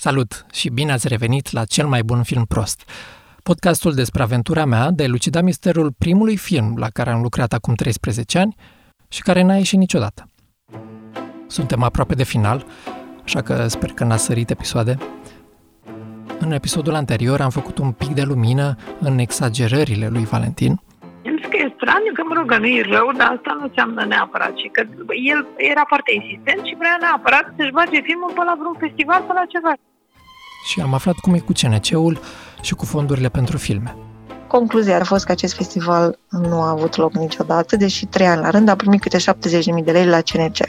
Salut și bine ați revenit la cel mai bun film prost. Podcastul despre aventura mea de elucida misterul primului film la care am lucrat acum 13 ani și care n-a ieșit niciodată. Suntem aproape de final, așa că sper că n-ați sărit episoade. În episodul anterior am făcut un pic de lumină în exagerările lui Valentin. Îmi că e straniu, că mă rog, că nu e rău, dar asta nu înseamnă neapărat. Și că el era foarte insistent și vrea neapărat să-și bage filmul pe la vreun festival, pe la ceva. Și am aflat cum e cu CNC-ul și cu fondurile pentru filme. Concluzia a fost că acest festival nu a avut loc niciodată, deși trei ani la rând a primit câte 70.000 de lei la CNC.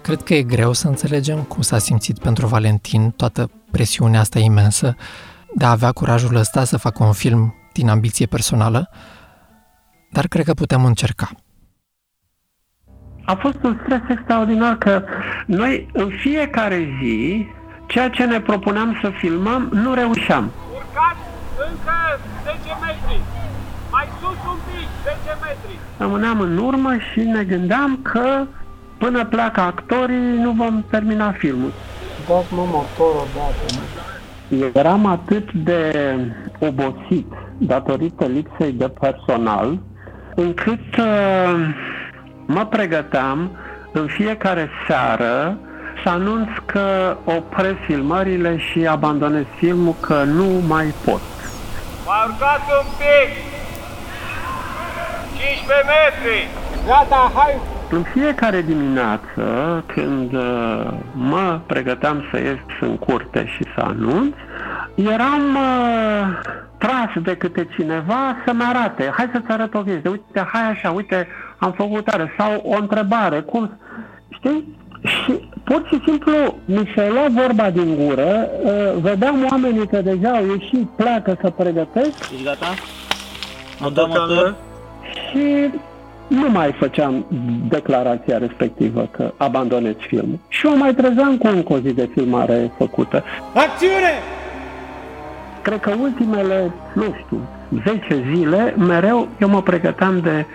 Cred că e greu să înțelegem cum s-a simțit pentru Valentin toată presiunea asta imensă de a avea curajul ăsta să facă un film din ambiție personală, dar cred că putem încerca. A fost un stres extraordinar că noi în fiecare zi, ceea ce ne propuneam să filmăm, nu reușeam. Urcați încă 10 metri, mai sus un pic, 10 metri. Rămâneam în urmă și ne gândeam că până pleacă actorii nu vom termina filmul. Dați mă motorul odată. Eram atât de obosit datorită lipsei de personal, încât uh, mă pregăteam în fiecare seară să anunț că opresc filmările și abandonez filmul, că nu mai pot. Mai urcați un pic! 15 metri! Gata, hai! În fiecare dimineață, când uh, mă pregăteam să ies în curte și să anunț, eram uh, tras de câte cineva să-mi arate. Hai să-ți arăt o chestie. Uite, hai așa, uite, am făcut tare. Sau o întrebare. Cum? Știi? Și pur și simplu mi se lua vorba din gură, uh, vedeam oamenii că deja au ieșit, pleacă să pregătesc. Ești gata? Am dat motor? Și nu mai făceam declarația respectivă că abandonez filmul. Și eu mai trezeam cu încă o zi de filmare făcută. Acțiune! Cred că ultimele, nu știu, 10 zile, mereu eu mă pregăteam de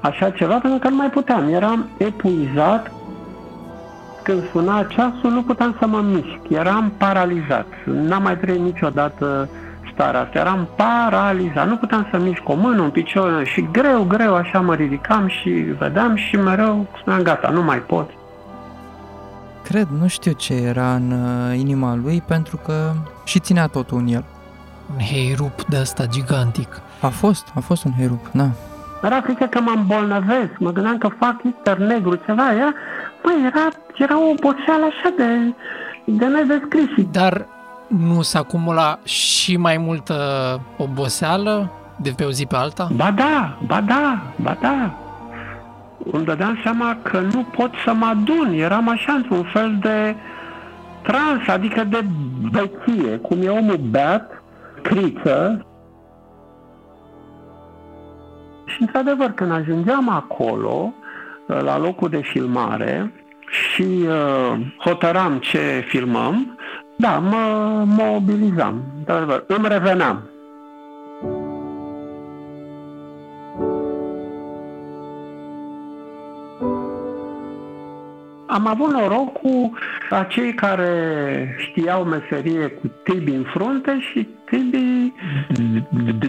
așa ceva pentru că nu mai puteam. Eram epuizat. Când suna ceasul, nu puteam să mă mișc. Eram paralizat. N-am mai trăit niciodată starea asta. Eram paralizat. Nu puteam să mișc o mână, un picior și greu, greu așa mă ridicam și vedeam și mereu spuneam gata, nu mai pot. Cred, nu știu ce era în uh, inima lui pentru că și ținea totul în el. Un heirup de ăsta gigantic. A fost, a fost un heirup, da. Era frică că mă îmbolnăvesc, mă gândeam că fac Easter negru, ceva, era, băi, era, era o oboseală așa de, de nedescris. Și Dar nu s-a acumula și mai multă oboseală de pe o zi pe alta? Ba da, ba da, ba da. Îmi dădeam seama că nu pot să mă adun. Eram așa într-un fel de trans, adică de beție, cum e omul beat, criță. Și într-adevăr, când ajungeam acolo, la locul de filmare, și uh, hotăram ce filmăm, da, mă mobilizam. Într-adevăr, îmi reveneam. Am avut noroc cu acei care știau meserie cu Tibi în frunte și Tibi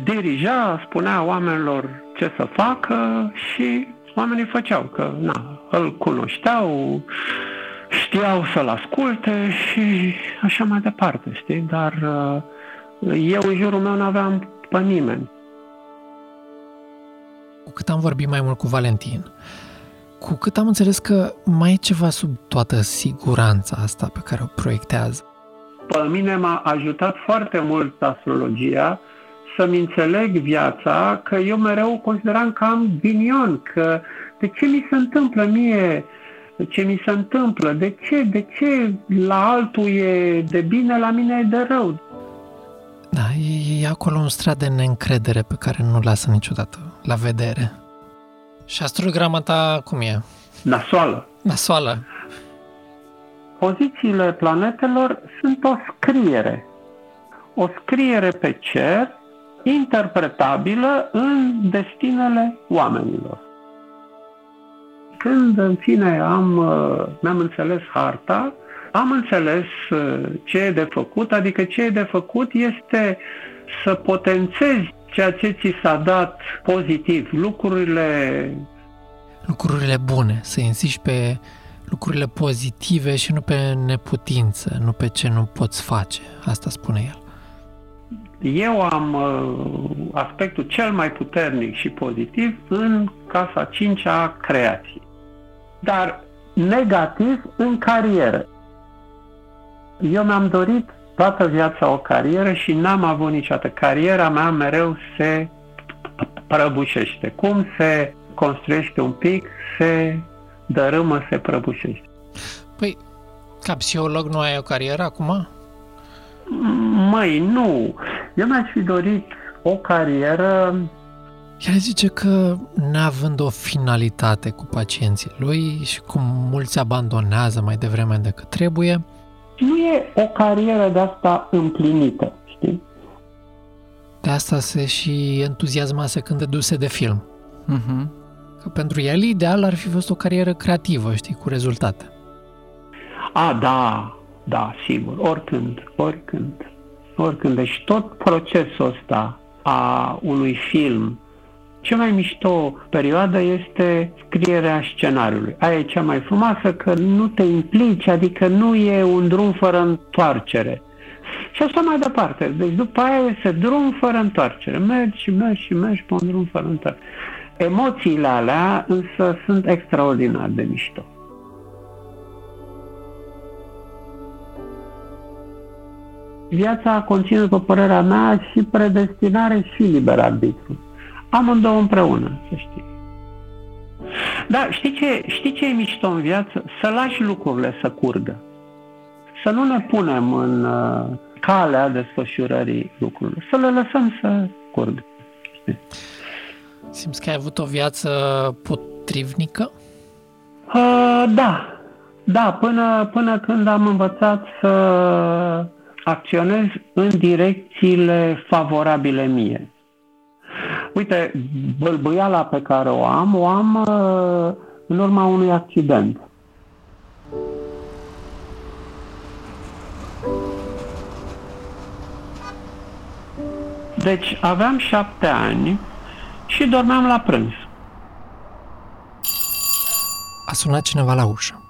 dirija, spunea oamenilor ce să facă și oamenii făceau, că na, îl cunoșteau, știau să-l asculte și așa mai departe, știi? Dar uh, eu în jurul meu nu aveam pe nimeni. Cu cât am vorbit mai mult cu Valentin, cu cât am înțeles că mai e ceva sub toată siguranța asta pe care o proiectează. Pe mine m-a ajutat foarte mult astrologia să-mi înțeleg viața, că eu mereu consideram că am ghinion, că de ce mi se întâmplă mie ce mi se întâmplă, de ce, de ce la altul e de bine, la mine e de rău. Da, e, e acolo un strat de neîncredere pe care nu lasă niciodată la vedere. Și astrograma ta cum e? Nasoală. Nasoală. Pozițiile planetelor sunt o scriere. O scriere pe cer, interpretabilă în destinele oamenilor. Când, în fine, am, uh, mi-am înțeles harta, am înțeles uh, ce e de făcut, adică ce e de făcut este să potențezi ceea ce ți s-a dat pozitiv, lucrurile... Lucrurile bune, să insiști pe lucrurile pozitive și nu pe neputință, nu pe ce nu poți face. Asta spune el. Eu am uh, aspectul cel mai puternic și pozitiv în casa 5 a creației. Dar negativ în carieră. Eu mi-am dorit toată viața o carieră și n-am avut niciodată. Cariera mea mereu se prăbușește. Cum se construiește un pic, se dărâmă, se prăbușește. Păi, ca psiholog nu ai o carieră acum? Măi, nu. Eu mi-aș fi dorit o carieră el zice că, neavând o finalitate cu pacienții lui și cum mulți abandonează mai devreme decât trebuie, nu e o carieră de asta împlinită, știi? De asta se și entuziasmase când duse de film. Uh-huh. Că pentru el ideal ar fi fost o carieră creativă, știi, cu rezultate. A, da, da, sigur, oricând, oricând, oricând. Deci tot procesul ăsta a unui film cea mai mișto perioadă este scrierea scenariului. Aia e cea mai frumoasă că nu te implici, adică nu e un drum fără întoarcere. Și așa mai departe. Deci după aia este drum fără întoarcere. Mergi și mergi și mergi pe un drum fără întoarcere. Emoțiile alea însă sunt extraordinar de mișto. Viața conține, după părerea mea, și predestinare și liber arbitru amândouă împreună, să știi. Da, știi ce, știi ce e mișto în viață? Să lași lucrurile să curgă. Să nu ne punem în uh, calea desfășurării lucrurilor. Să le lăsăm să curgă. Știi? Simți că ai avut o viață potrivnică? Uh, da. Da, până, până când am învățat să acționez în direcțiile favorabile mie. Uite, bălbâiala pe care o am, o am uh, în urma unui accident. Deci aveam șapte ani și dormeam la prânz. A sunat cineva la ușă.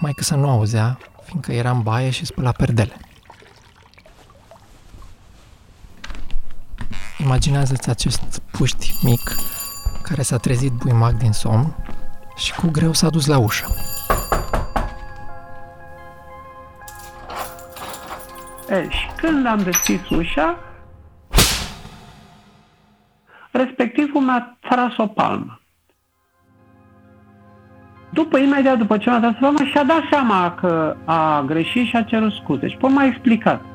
Mai că să nu auzea, fiindcă era în baie și spăla perdele. Imaginează-ți acest puști mic care s-a trezit buimac din somn și cu greu s-a dus la ușă. E, și când am deschis ușa, respectivul mi-a tras o palmă. După, imediat după ce mi-a tras o palmă, și-a dat seama că a greșit și a cerut scuze. Și până m-a explicat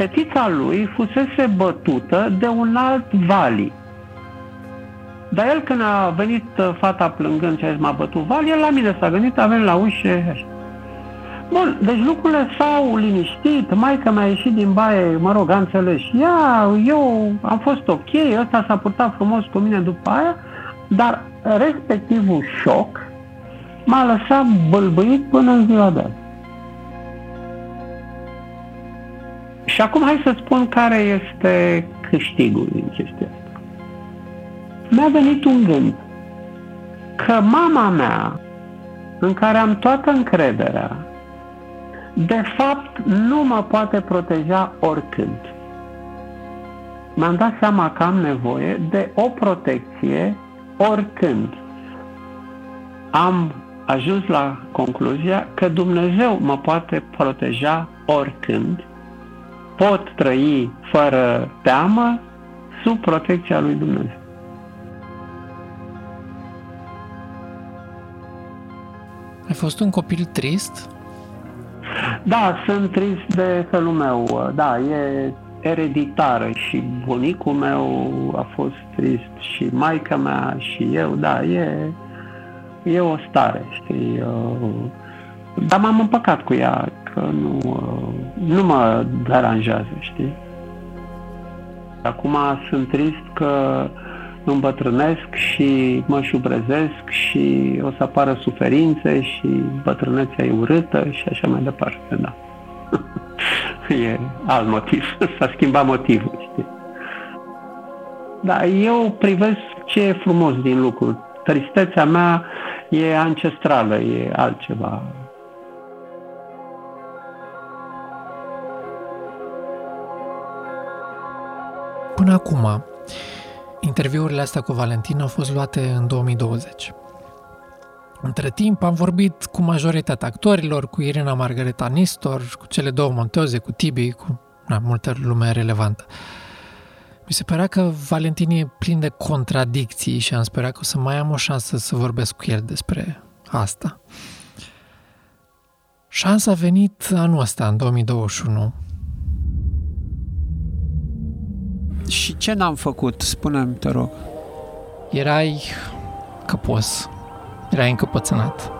fetița lui fusese bătută de un alt vali. Dar el când a venit uh, fata plângând și a zis m-a bătut vali, el la mine s-a gândit, a venit la ușă. Bun, deci lucrurile s-au liniștit, maica mi-a ieșit din baie, mă rog, a înțeles. Ea, eu am fost ok, ăsta s-a purtat frumos cu mine după aia, dar respectivul șoc m-a lăsat bălbâit până în ziua de azi. Și acum hai să spun care este câștigul din chestia asta. Mi-a venit un gând că mama mea, în care am toată încrederea, de fapt nu mă poate proteja oricând. Mi-am dat seama că am nevoie de o protecție oricând. Am ajuns la concluzia că Dumnezeu mă poate proteja oricând pot trăi fără teamă sub protecția lui Dumnezeu. Ai fost un copil trist? Da, sunt trist de felul meu. Da, e ereditară și bunicul meu a fost trist și maica mea și eu, da, e, e o stare, știi. Dar m-am împăcat cu ea că nu, uh, nu mă deranjează, știi? Acum sunt trist că îmbătrânesc și mă șubrezesc și o să apară suferințe și bătrânețea e urâtă și așa mai departe, da. e alt motiv, s-a schimbat motivul, știi. Da, eu privesc ce e frumos din lucru. Tristețea mea e ancestrală, e altceva. Până acum, interviurile astea cu Valentin au fost luate în 2020. Între timp am vorbit cu majoritatea actorilor, cu Irina Margareta Nistor, cu cele două monteoze, cu Tibi, cu na, multă lume relevantă. Mi se părea că Valentin e plin de contradicții și am sperat că o să mai am o șansă să vorbesc cu el despre asta. Șansa a venit anul ăsta, în 2021. Și ce n-am făcut? Spune-mi, te rog. Erai căpos, erai încăpățânat.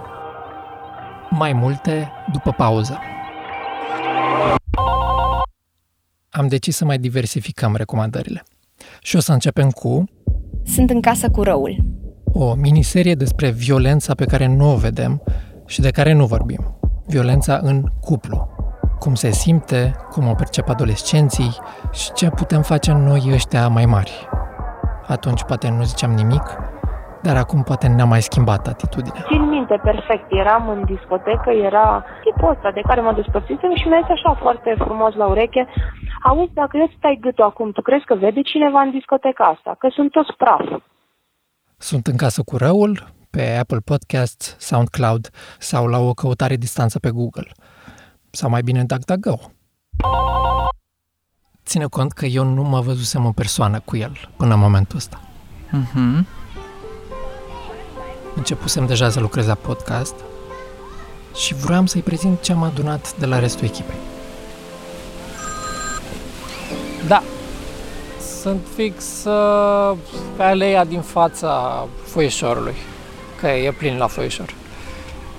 Mai multe după pauză. Am decis să mai diversificăm recomandările. Și o să începem cu Sunt în casă cu răul. o miniserie despre violența pe care nu o vedem și de care nu vorbim. Violența în cuplu. Cum se simte, cum o percep adolescenții și ce putem face noi ăștia mai mari. Atunci poate nu ziceam nimic, dar acum poate ne-a mai schimbat atitudinea. Țin minte perfect, eram în discotecă, era tipul ăsta de care mă despărțisem și mi-a zis așa foarte frumos la ureche, auzi, dacă eu stai gâtul acum, tu crezi că vede cineva în discoteca asta? Că sunt toți praf. Sunt în casă cu răul, pe Apple Podcasts, SoundCloud sau la o căutare distanță pe Google. Sau mai bine DuckDuckGo. Ține cont că eu nu mă văzusem în persoană cu el până în momentul ăsta. Mhm. Începusem deja să lucrez la podcast și vroiam să-i prezint ce am adunat de la restul echipei. Da, sunt fix uh, pe aleia din fața foieșorului, că e plin la foieșor.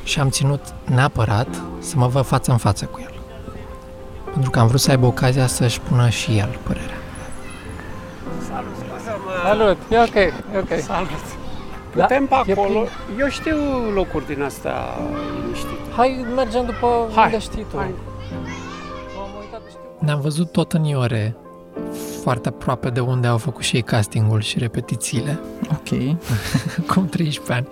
Și am ținut neapărat să mă văd față în față cu el. Pentru că am vrut să aibă ocazia să-și pună și el părerea. Salut, e ok, e ok. Salut! Da, Putem pe e acolo. plin. Eu știu locuri din astea liniștite. Hai, mergem după Hai, unde știi tu. hai. Ne-am văzut tot în iore, foarte aproape de unde au făcut și ei castingul și repetițiile, Ok. cum 13 ani.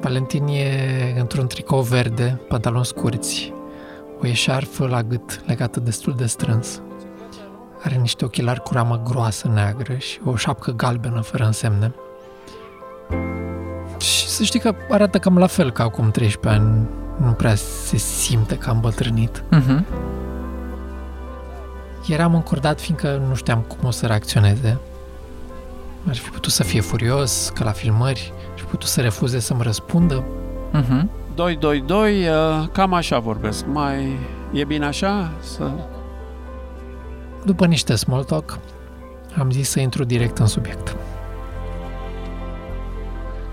Valentin e într-un tricou verde, pantaloni scurți, o eșarfă la gât legată destul de strâns. Are niște ochelari cu ramă groasă neagră și o șapcă galbenă fără însemne. Și să știi că arată cam la fel ca acum 13 ani. Nu prea se simte că am îmbătrânit. Mhm. Eram încordat fiindcă nu știam cum o să reacționeze. Ar fi putut să fie furios, că la filmări, ar fi putut să refuze să-mi răspundă. Mhm. 222, uh, cam așa vorbesc. Mai e bine așa? Să... După niște small talk, am zis să intru direct în subiect.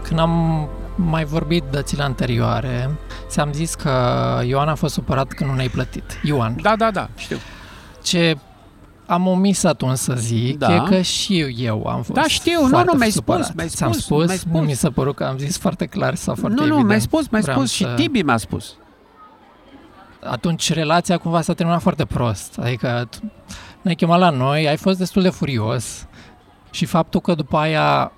Când am mai vorbit dățile anterioare, ți-am zis că Ioan a fost supărat că nu ne-ai plătit. Ioan. Da, da, da, știu. Ce am omis atunci să zic Da. e că și eu am fost Da, știu, nu, foarte nu, mi-ai supărat. spus, mi-ai Ți-am spus, spus, mi-ai spus. nu mi s-a părut că am zis foarte clar sau foarte nu, nu, evident. mi-ai spus, mi-ai Vreau spus și să- Tibi mi-a spus. atunci relația cumva s-a terminat foarte prost. Adică tu ne-ai chemat la noi, ai fost destul de furios și faptul că după aia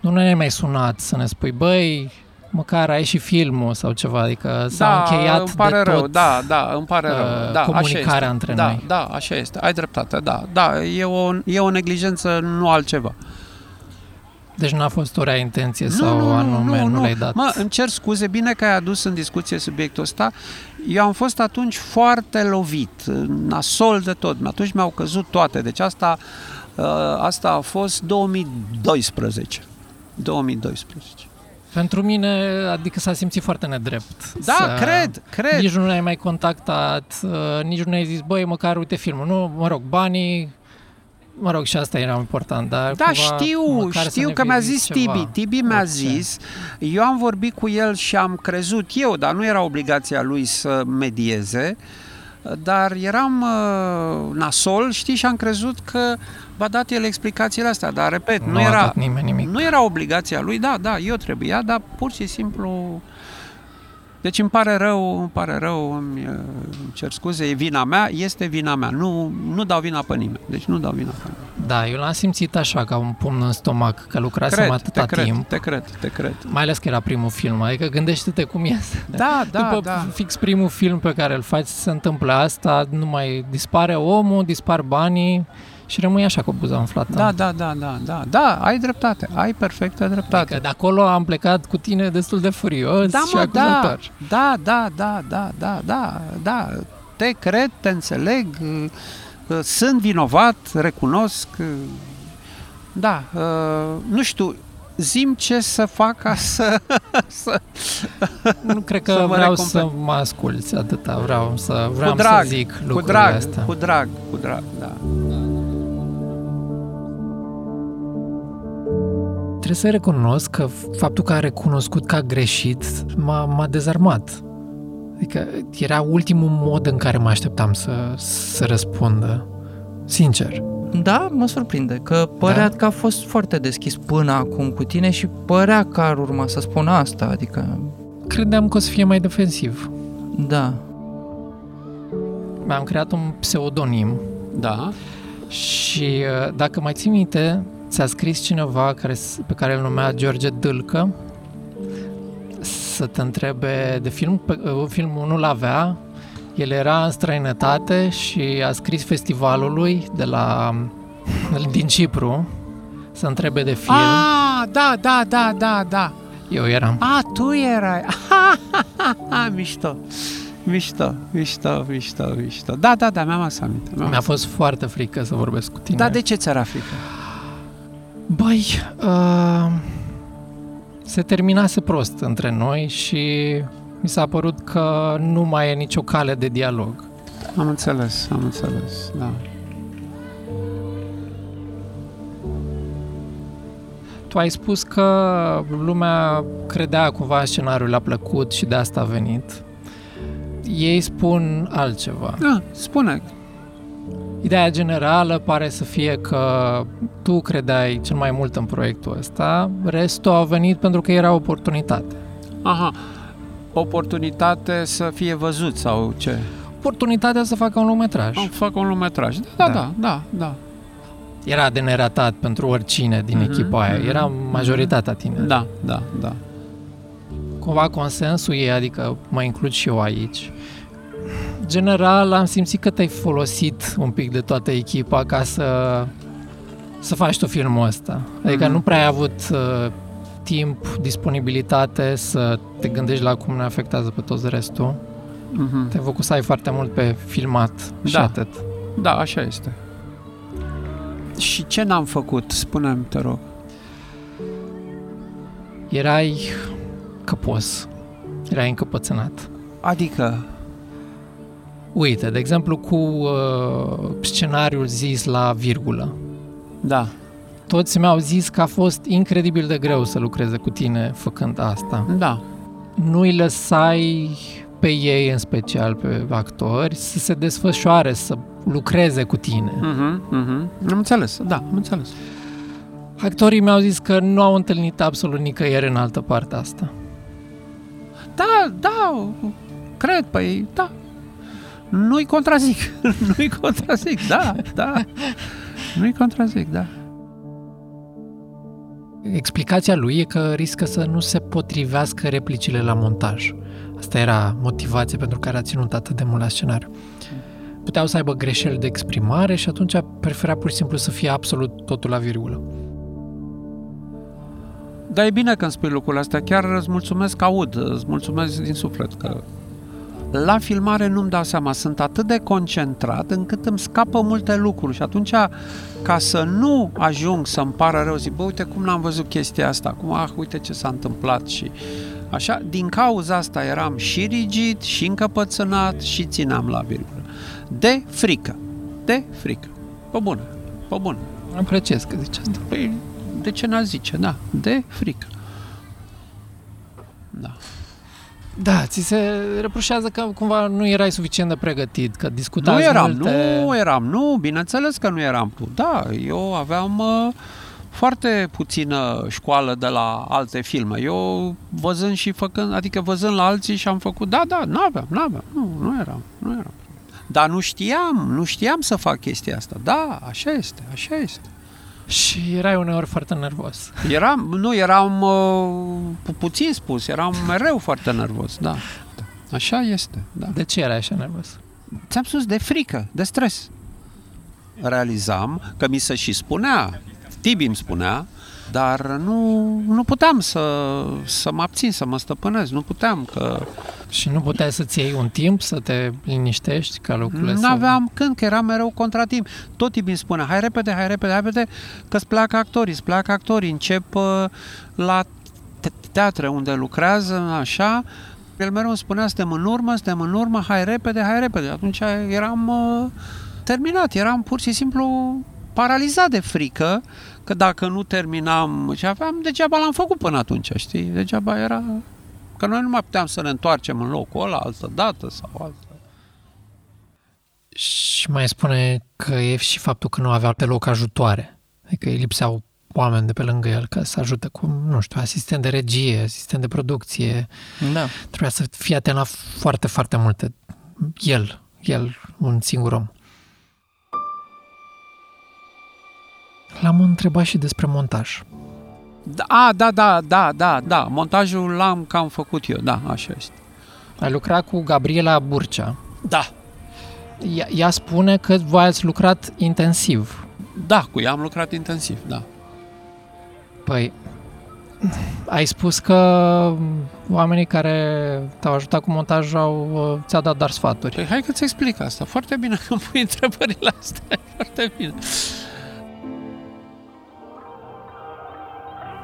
nu ne-ai mai sunat să ne spui, băi, măcar ai și filmul sau ceva, adică s-a da, încheiat îmi pare de rău, tot da, da, îmi pare uh, rău. Da, așa comunicarea este. între da, noi. Da, așa este, ai dreptate, da, da, e o, e o neglijență, nu altceva. Deci nu a fost o rea intenție sau anume nu, le-ai dat. Mă, îmi cer scuze, bine că ai adus în discuție subiectul ăsta. Eu am fost atunci foarte lovit, nasol de tot. Atunci mi-au căzut toate. Deci asta, uh, asta a fost 2012. 2012. Pentru mine, adică s-a simțit foarte nedrept. Da, să- cred, cred. Nici nu ne-ai mai contactat, uh, nici nu ne-ai zis, băi, măcar uite filmul. Nu, mă rog, banii, mă rog, și asta era important, dar Da, cumva, știu, măcar să știu ne că fi mi-a zis ceva. Tibi. Tibi mi-a Orice. zis, eu am vorbit cu el și am crezut eu, dar nu era obligația lui să medieze, dar eram uh, nasol, știi, și am crezut că va dat el explicațiile astea, dar repet, nu, Nu a era, dat nimeni nimic. nu era obligația lui, da, da, eu trebuia, dar pur și simplu... Deci îmi pare rău, îmi pare rău, îmi, uh, îmi cer scuze, e vina mea, este vina mea, nu, nu dau vina pe nimeni, deci nu dau vina pe nimeni. Da, eu l-am simțit așa, ca un pumn în stomac, că lucrasem Cred, atâta te cred, timp. te cred, te cred. Mai ales că era primul film, adică gândește-te cum iese. Da, da, După da. fix primul film pe care îl faci, se întâmplă asta, nu mai dispare omul, dispar banii și rămâi așa cu buza umflată. Da, da, da, da, da, da, ai dreptate, ai perfectă dreptate. Adică de acolo am plecat cu tine destul de furios Da, și mă, da, acuzator. da, da, da, da, da, da, da, te cred, te înțeleg, uh, uh, sunt vinovat, recunosc, uh, da, uh, nu știu, zim ce să fac ca să... să Nu cred că să mă vreau recompensez. să mă asculți atâta, vreau să, vreau cu drag, să zic cu lucrurile drag, astea. cu drag, cu drag, da. Trebuie să recunosc că faptul că a recunoscut că a greșit m-a, m-a dezarmat. Adică era ultimul mod în care mă așteptam să, să răspundă. Sincer. Da, mă surprinde că părea Da? că a fost foarte deschis până acum cu tine și părea că ar urma să spună asta, adică, Credeam că o să fie mai defensiv. da. Mi-am creat un pseudonim Da, și uh, dacă mai ții minte, ți-a scris cineva care, s- pe care îl numea George Dâlcă să te întrebe de film, pe, uh, filmul nu l-avea, el era în străinătate și a scris festivalului de la din Cipru să întrebe de film. Ah, da, da, da, da, da. Eu eram. A, tu erai. Ha, ha, ha, ha, mișto. Mișto, mișto, mișto, mișto. Da, da, da, mi-am adus aminte. mi-am Mi-a adus. fost foarte frică să vorbesc cu tine. Dar de ce ți-era frică? Băi, uh, se terminase prost între noi și mi s-a părut că nu mai e nicio cale de dialog. Am înțeles, am înțeles, da. Tu ai spus că lumea credea cumva în scenariul le-a plăcut și de asta a venit. Ei spun altceva. Da, spune. Ideea generală pare să fie că tu credeai cel mai mult în proiectul ăsta, restul a venit pentru că era oportunitate. Aha, oportunitate să fie văzut sau ce? Oportunitatea să facă un lungmetraj. Am fac un lungmetraj. Da, da, Da. da, da, da. Era de neratat pentru oricine din Mhm, echipa aia. mhm, Era majoritatea tineri. Da, da, da. Cumva consensul ei, adică mă includ și eu aici. General, am simțit că te-ai folosit un pic de toată echipa ca să, să faci tu filmul ăsta. Adică Mhm. nu prea ai avut uh, timp, disponibilitate să te gândești la cum ne afectează pe toți restul. Mhm. Te-ai focusai foarte mult pe filmat și Da. atât. Da, așa este. Și ce n-am făcut? Spune-mi, te rog. Erai căpos. Erai încăpățânat. Adică, Uite, de exemplu, cu uh, scenariul zis la virgulă. da, Toți mi-au zis că a fost incredibil de greu să lucreze cu tine făcând asta. da, Nu-i lăsai pe ei, în special pe actori, să se desfășoare, să lucreze cu tine. mhm, mhm. Am înțeles, da, am înțeles. Actorii mi-au zis că nu au întâlnit absolut nicăieri în altă parte asta. Da, da, cred, păi, da. Nu-i contrazic, nu-i contrazic, da, da. Nu-i contrazic, da. Explicația lui e că riscă să nu se potrivească replicile la montaj. Asta era motivația pentru care a ținut atât de mult la scenariu. Puteau să aibă greșeli de exprimare și atunci prefera pur și simplu să fie absolut totul la virgulă. Dar e bine că îmi spui lucrurile astea, chiar îți mulțumesc că aud, îți mulțumesc din suflet că la filmare nu-mi dau seama, sunt atât de concentrat încât îmi scapă multe lucruri și atunci ca să nu ajung să-mi pară rău, zic, bă, uite cum n-am văzut chestia asta, acum, ah, uite ce s-a întâmplat și așa, din cauza asta eram și rigid, și încăpățânat și țineam la virgulă. De frică, de frică. Pe bună, pe bună. Apreciez că zici asta. Păi, de ce n-a zice, da, de frică. Da. Da, ți se reproșează că cumva nu erai suficient de pregătit, că discutați Nu eram, multe... nu eram, nu, bineînțeles că nu eram. Da, eu aveam uh, foarte puțină școală de la alte filme. Eu văzând și făcând, adică văzând la alții și am făcut, da, da, nu aveam, nu aveam, nu, nu eram, nu eram. Dar nu știam, nu știam să fac chestia asta. Da, așa este, așa este. Și erai uneori foarte nervos. Eram, nu, eram uh, pu- puțin spus, eram mereu foarte nervos, da. Așa este, da. De ce erai așa nervos? Ți-am spus de frică, de stres. Realizam că mi se și spunea, Tibi îmi spunea, dar nu, nu puteam să, să mă abțin, să mă stăpânesc, nu puteam că... Și nu puteai să-ți iei un timp să te liniștești ca lucrurile Nu să... aveam când, că era mereu contratimp. Tot Tibi îmi spunea, hai repede, hai repede, hai repede, că îți pleacă actorii, îți pleacă actorii, încep uh, la te- teatre unde lucrează, așa, el mereu îmi spunea, suntem în urmă, suntem în urmă, hai repede, hai repede. Atunci eram uh, terminat, eram pur și simplu paralizat de frică, că dacă nu terminam ce aveam, degeaba l-am făcut până atunci, știi? Degeaba era... Că noi nu mai puteam să ne întoarcem în locul ăla altă dată sau altă. Și mai spune că e și faptul că nu avea deloc ajutoare. Adică îi lipseau oameni de pe lângă el ca să ajute cu, nu știu, asistent de regie, asistent de producție. Da. Trebuia să fie atent la foarte, foarte multe. El, el, un singur om. L-am întrebat și despre montaj. Da, a, da, da, da, da, da, montajul l-am cam făcut eu, da, așa este. Ai lucrat cu Gabriela Burcea. Da. Ea, ea spune că voi ați lucrat intensiv. Da, cu ea am lucrat intensiv, da. Păi, ai spus că oamenii care te-au ajutat cu montajul au, ți-au dat doar sfaturi. Păi hai că-ți explic asta. Foarte bine că îmi pui întrebările astea. Foarte bine.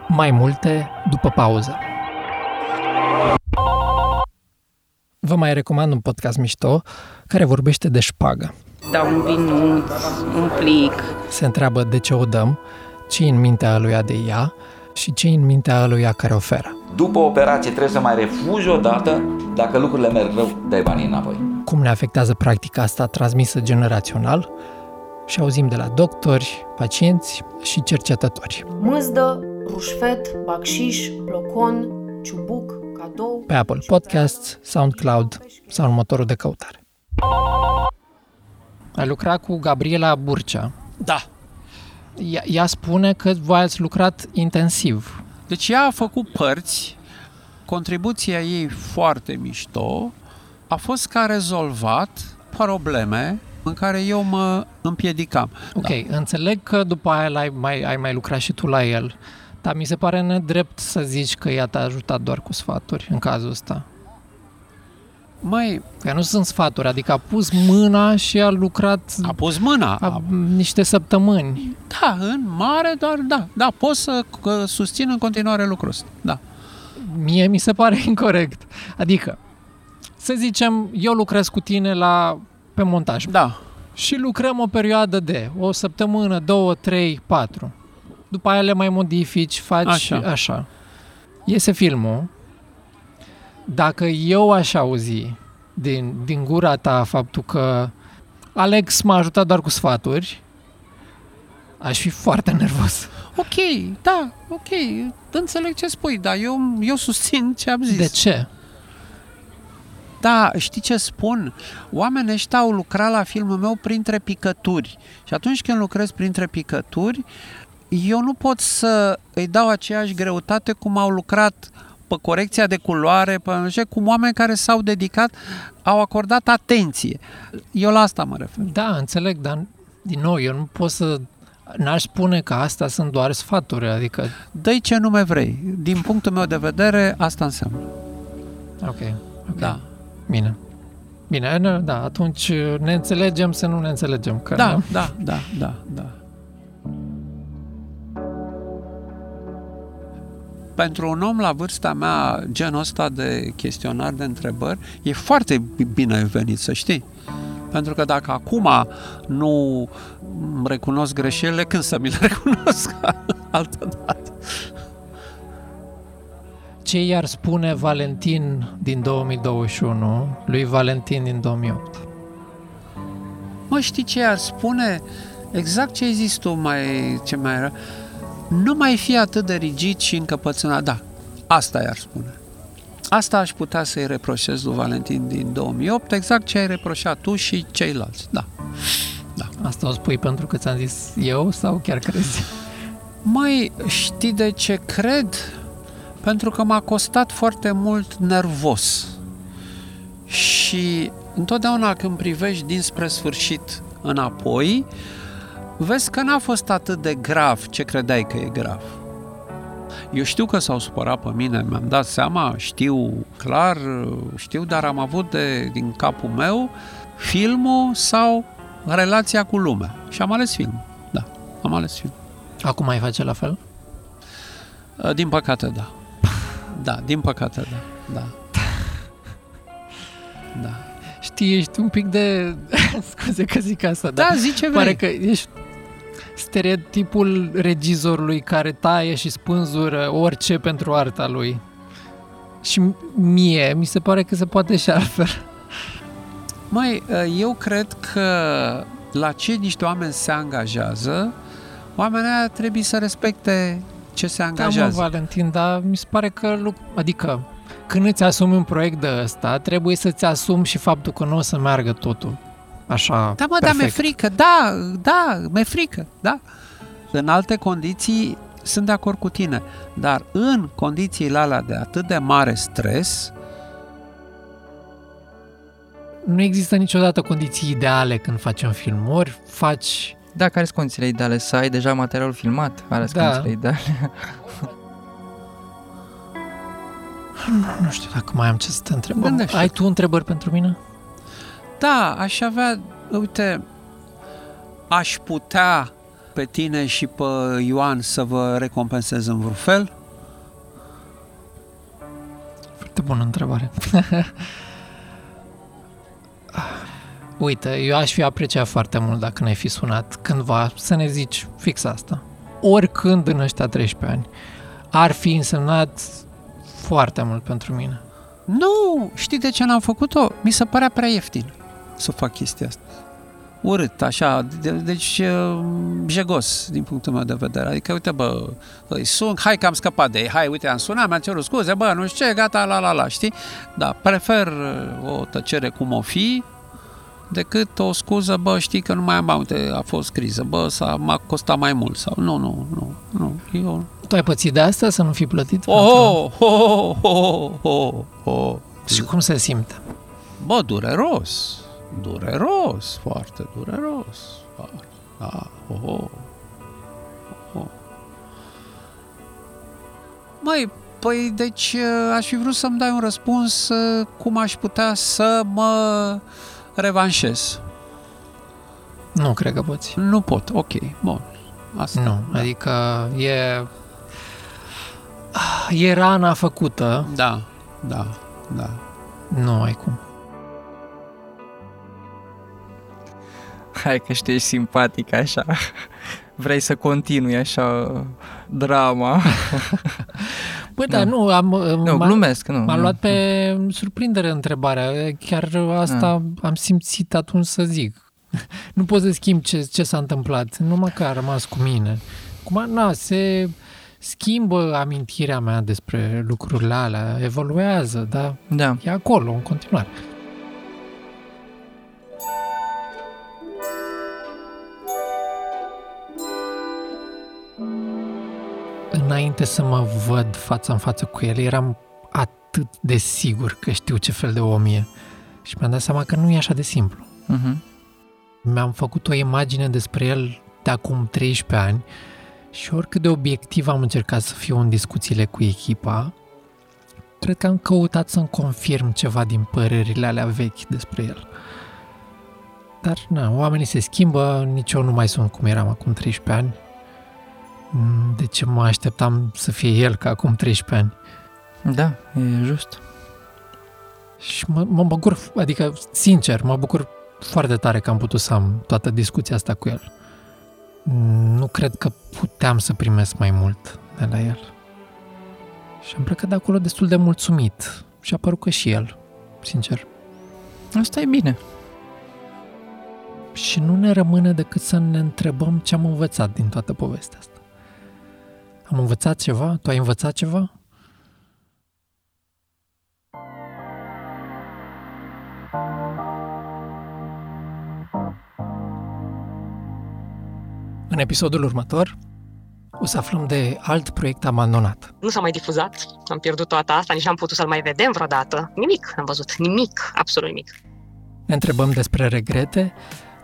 Mai multe după pauză. Vă mai recomand un podcast mișto care vorbește de șpagă. Da un vinuț, un plic. Se întreabă de ce o dăm, ce în mintea lui de ea și ce în mintea lui care oferă. După operație trebuie să mai refuzi o dată, dacă lucrurile merg rău, dai banii înapoi. Cum ne afectează practica asta transmisă generațional și auzim de la doctori, pacienți și cercetători. Mâzdă, rușfet, bacșiș, blocon, ciubuc, cadou... Pe Apple Podcasts, SoundCloud sau în motorul de căutare. Ai lucrat cu Gabriela Burcea. Da. Ea, ea spune că voi ați lucrat intensiv. Deci ea a făcut părți, contribuția ei foarte mișto a fost că a rezolvat probleme în care eu mă împiedicam. Ok, da. înțeleg că după aia ai mai, ai mai lucrat și tu la el, dar mi se pare nedrept să zici că ea te-a ajutat doar cu sfaturi în cazul ăsta. Mai... Că nu sunt sfaturi, adică a pus mâna și a lucrat... A pus mâna? A, niște săptămâni. Da, în mare, doar da. Da, pot să că, susțin în continuare lucrul ăsta. Da. Mie mi se pare incorrect. Adică, să zicem, eu lucrez cu tine la pe montaj. Da. Și lucrăm o perioadă de o săptămână, două, trei, patru. După aia le mai modifici, faci Așa. așa. Iese filmul. Dacă eu aș auzi din, din gura ta faptul că Alex m-a ajutat doar cu sfaturi, aș fi foarte nervos. Ok, da, ok, înțeleg ce spui, dar eu, eu susțin ce am zis. De ce? Da, știi ce spun? Oamenii ăștia au lucrat la filmul meu printre picături. Și atunci când lucrez printre picături, eu nu pot să îi dau aceeași greutate cum au lucrat pe corecția de culoare, pe nu știu, cum oameni care s-au dedicat, au acordat atenție. Eu la asta mă refer. Da, înțeleg, dar din nou, eu nu pot să N-aș spune că asta sunt doar sfaturi, adică... dă ce nume vrei. Din punctul meu de vedere, asta înseamnă. Ok. okay. Da. Bine. Bine, da, atunci ne înțelegem să nu ne înțelegem. Că da, nu? da, da, da, da. Pentru un om la vârsta mea, genul ăsta de chestionar de întrebări, e foarte bine venit, să știi. Pentru că dacă acum nu recunosc greșelile, când să mi le recunosc altă dată? ce i-ar spune Valentin din 2021 lui Valentin din 2008? Mă, știi ce ar spune? Exact ce ai zis tu mai, ce mai era. Nu mai fi atât de rigid și încăpățânat. Da, asta i-ar spune. Asta aș putea să-i reproșez lui Valentin din 2008, exact ce ai reproșat tu și ceilalți. Da. da. Asta o spui pentru că ți-am zis eu sau chiar crezi? Mai știi de ce cred? Pentru că m-a costat foarte mult nervos. Și întotdeauna când privești dinspre sfârșit înapoi, vezi că n-a fost atât de grav ce credeai că e grav. Eu știu că s-au supărat pe mine, mi-am dat seama, știu clar, știu, dar am avut de, din capul meu filmul sau relația cu lumea. Și am ales film. Da, am ales film. Acum mai face la fel? Din păcate, da. Da, din păcate, da. Da. Da. Știi, ești un pic de... Scuze că zic asta, da, zi ce vrei. Pare că ești stereotipul regizorului care taie și spânzură orice pentru arta lui. Și mie, mi se pare că se poate și altfel. Mai, eu cred că la ce niște oameni se angajează, oamenii aia trebuie să respecte ce se angajează. Da, mă, Valentin, dar mi se pare că, adică, când îți asumi un proiect de ăsta, trebuie să-ți asumi și faptul că nu o să meargă totul așa Da, mă, perfect. da, mi-e frică, da, da, mi-e frică, da. În alte condiții sunt de acord cu tine, dar în condițiile alea de atât de mare stres, nu există niciodată condiții ideale când faci un film. Ori faci... Da, care sunt condițiile ideale? Să ai deja materialul filmat? Care sunt da. condițiile ideale? nu știu dacă mai am ce să te întreb. Gândește. Ai tu întrebări pentru mine? Da, aș avea, uite, aș putea pe tine și pe Ioan să vă recompensez în vreun fel? Foarte bună întrebare. Uite, eu aș fi apreciat foarte mult dacă ne-ai fi sunat cândva să ne zici fix asta. Oricând în ăștia 13 ani. Ar fi însemnat foarte mult pentru mine. Nu, știi de ce n-am făcut-o? Mi se părea prea ieftin să fac chestia asta. Urât, așa, de, deci jegos din punctul meu de vedere. Adică, uite, bă, îi sun, hai că am scăpat de ei, hai, uite, am sunat, mi-am cerut scuze, bă, nu știu ce, gata, la, la, la, știi? Da, prefer o tăcere cum o fi, decât o scuză, bă, știi că nu mai am uite, a fost criză, bă, s-a, m-a costat mai mult sau nu, nu, nu, nu, eu... Tu ai pățit de asta să nu fi plătit? Oh, oh, oh, oh, oh, oh. Și cum se simte? Bă, dureros, dureros, foarte dureros, foarte, da, oh, oh, oh. Măi, păi, deci aș fi vrut să-mi dai un răspuns cum aș putea să mă revanșez. Nu cred că poți. Nu pot, ok, bun. Asta, nu, da. adică e... E rana făcută. Da, da, da. Nu ai cum. Hai că știi, simpatic așa. Vrei să continui așa drama. Bă, da, nu, am... Nu, m-a, glumesc, nu. M-a nu. luat pe surprindere întrebarea. Chiar asta da. am simțit atunci să zic. nu pot să schimb ce, ce s-a întâmplat, numai că a rămas cu mine. Cum, na, se schimbă amintirea mea despre lucrurile alea, evoluează, dar da. e acolo, în continuare. Înainte să mă văd față în față cu el, eram atât de sigur că știu ce fel de om e. Și mi-am dat seama că nu e așa de simplu. Uh-huh. Mi-am făcut o imagine despre el de acum 13 ani și oricât de obiectiv am încercat să fiu în discuțiile cu echipa, cred că am căutat să-mi confirm ceva din părerile alea vechi despre el. Dar, na, oamenii se schimbă, nici eu nu mai sunt cum eram acum 13 ani. De ce mă așteptam să fie el ca acum 13 ani? Da, e just. Și mă, mă bucur, adică, sincer, mă bucur foarte tare că am putut să am toată discuția asta cu el. Nu cred că puteam să primesc mai mult de la el. Și am plecat de acolo destul de mulțumit. Și a părut că și el, sincer. Asta e bine. Și nu ne rămâne decât să ne întrebăm ce am învățat din toată povestea asta. Am învățat ceva? Tu ai învățat ceva? În episodul următor o să aflăm de alt proiect abandonat. Nu s-a mai difuzat, am pierdut toată asta, nici n-am putut să-l mai vedem vreodată. Nimic am văzut, nimic, absolut nimic. Ne întrebăm despre regrete,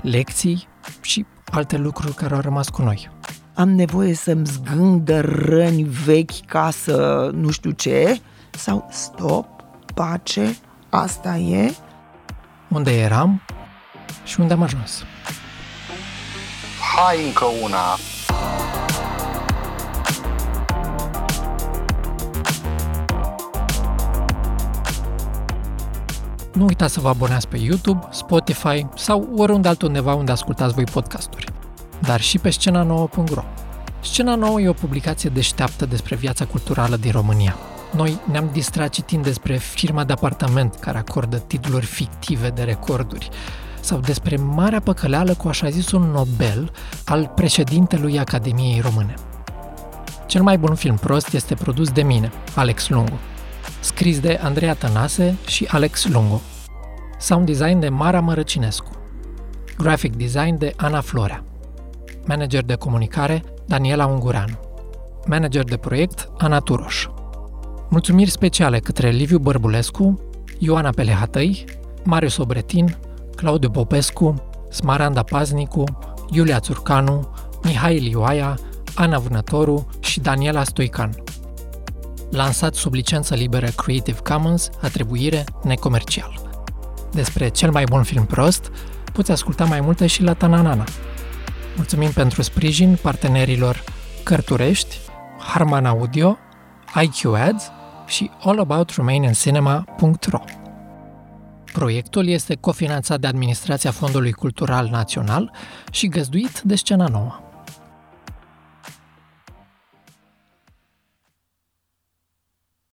lecții și alte lucruri care au rămas cu noi. Am nevoie să-mi zgândă răni vechi ca să nu știu ce? Sau stop, pace, asta e? Unde eram și unde am ajuns. Hai încă una! Nu uitați să vă abonați pe YouTube, Spotify sau oriunde altundeva unde ascultați voi podcasturi. Dar și pe scena9.ro. Scena nouă e o publicație deșteaptă despre viața culturală din România. Noi ne-am distrat citind despre firma de apartament care acordă titluri fictive de recorduri, sau despre marea păcăleală cu așa zis un Nobel al președintelui Academiei Române. Cel mai bun film prost este produs de mine, Alex Lungu, scris de Andreea Tănase și Alex Lungu. Sound design de Mara Mărăcinescu. Graphic design de Ana Florea. Manager de comunicare Daniela Ungureanu. Manager de proiect Ana Turoș. Mulțumiri speciale către Liviu Bărbulescu, Ioana Pelehatăi, Marius Obretin, Claudiu Popescu, Smaranda Paznicu, Iulia Țurcanu, Mihai Lioaia, Ana Vânătoru și Daniela Stoican. Lansat sub licență liberă Creative Commons, atribuire necomercial. Despre cel mai bun film prost, poți asculta mai multe și la Tananana. Mulțumim pentru sprijin partenerilor Cărturești, Harman Audio, IQ Ads și allaboutRomanianCinema.ro. Proiectul este cofinanțat de Administrația Fondului Cultural Național și găzduit de Scena Nouă.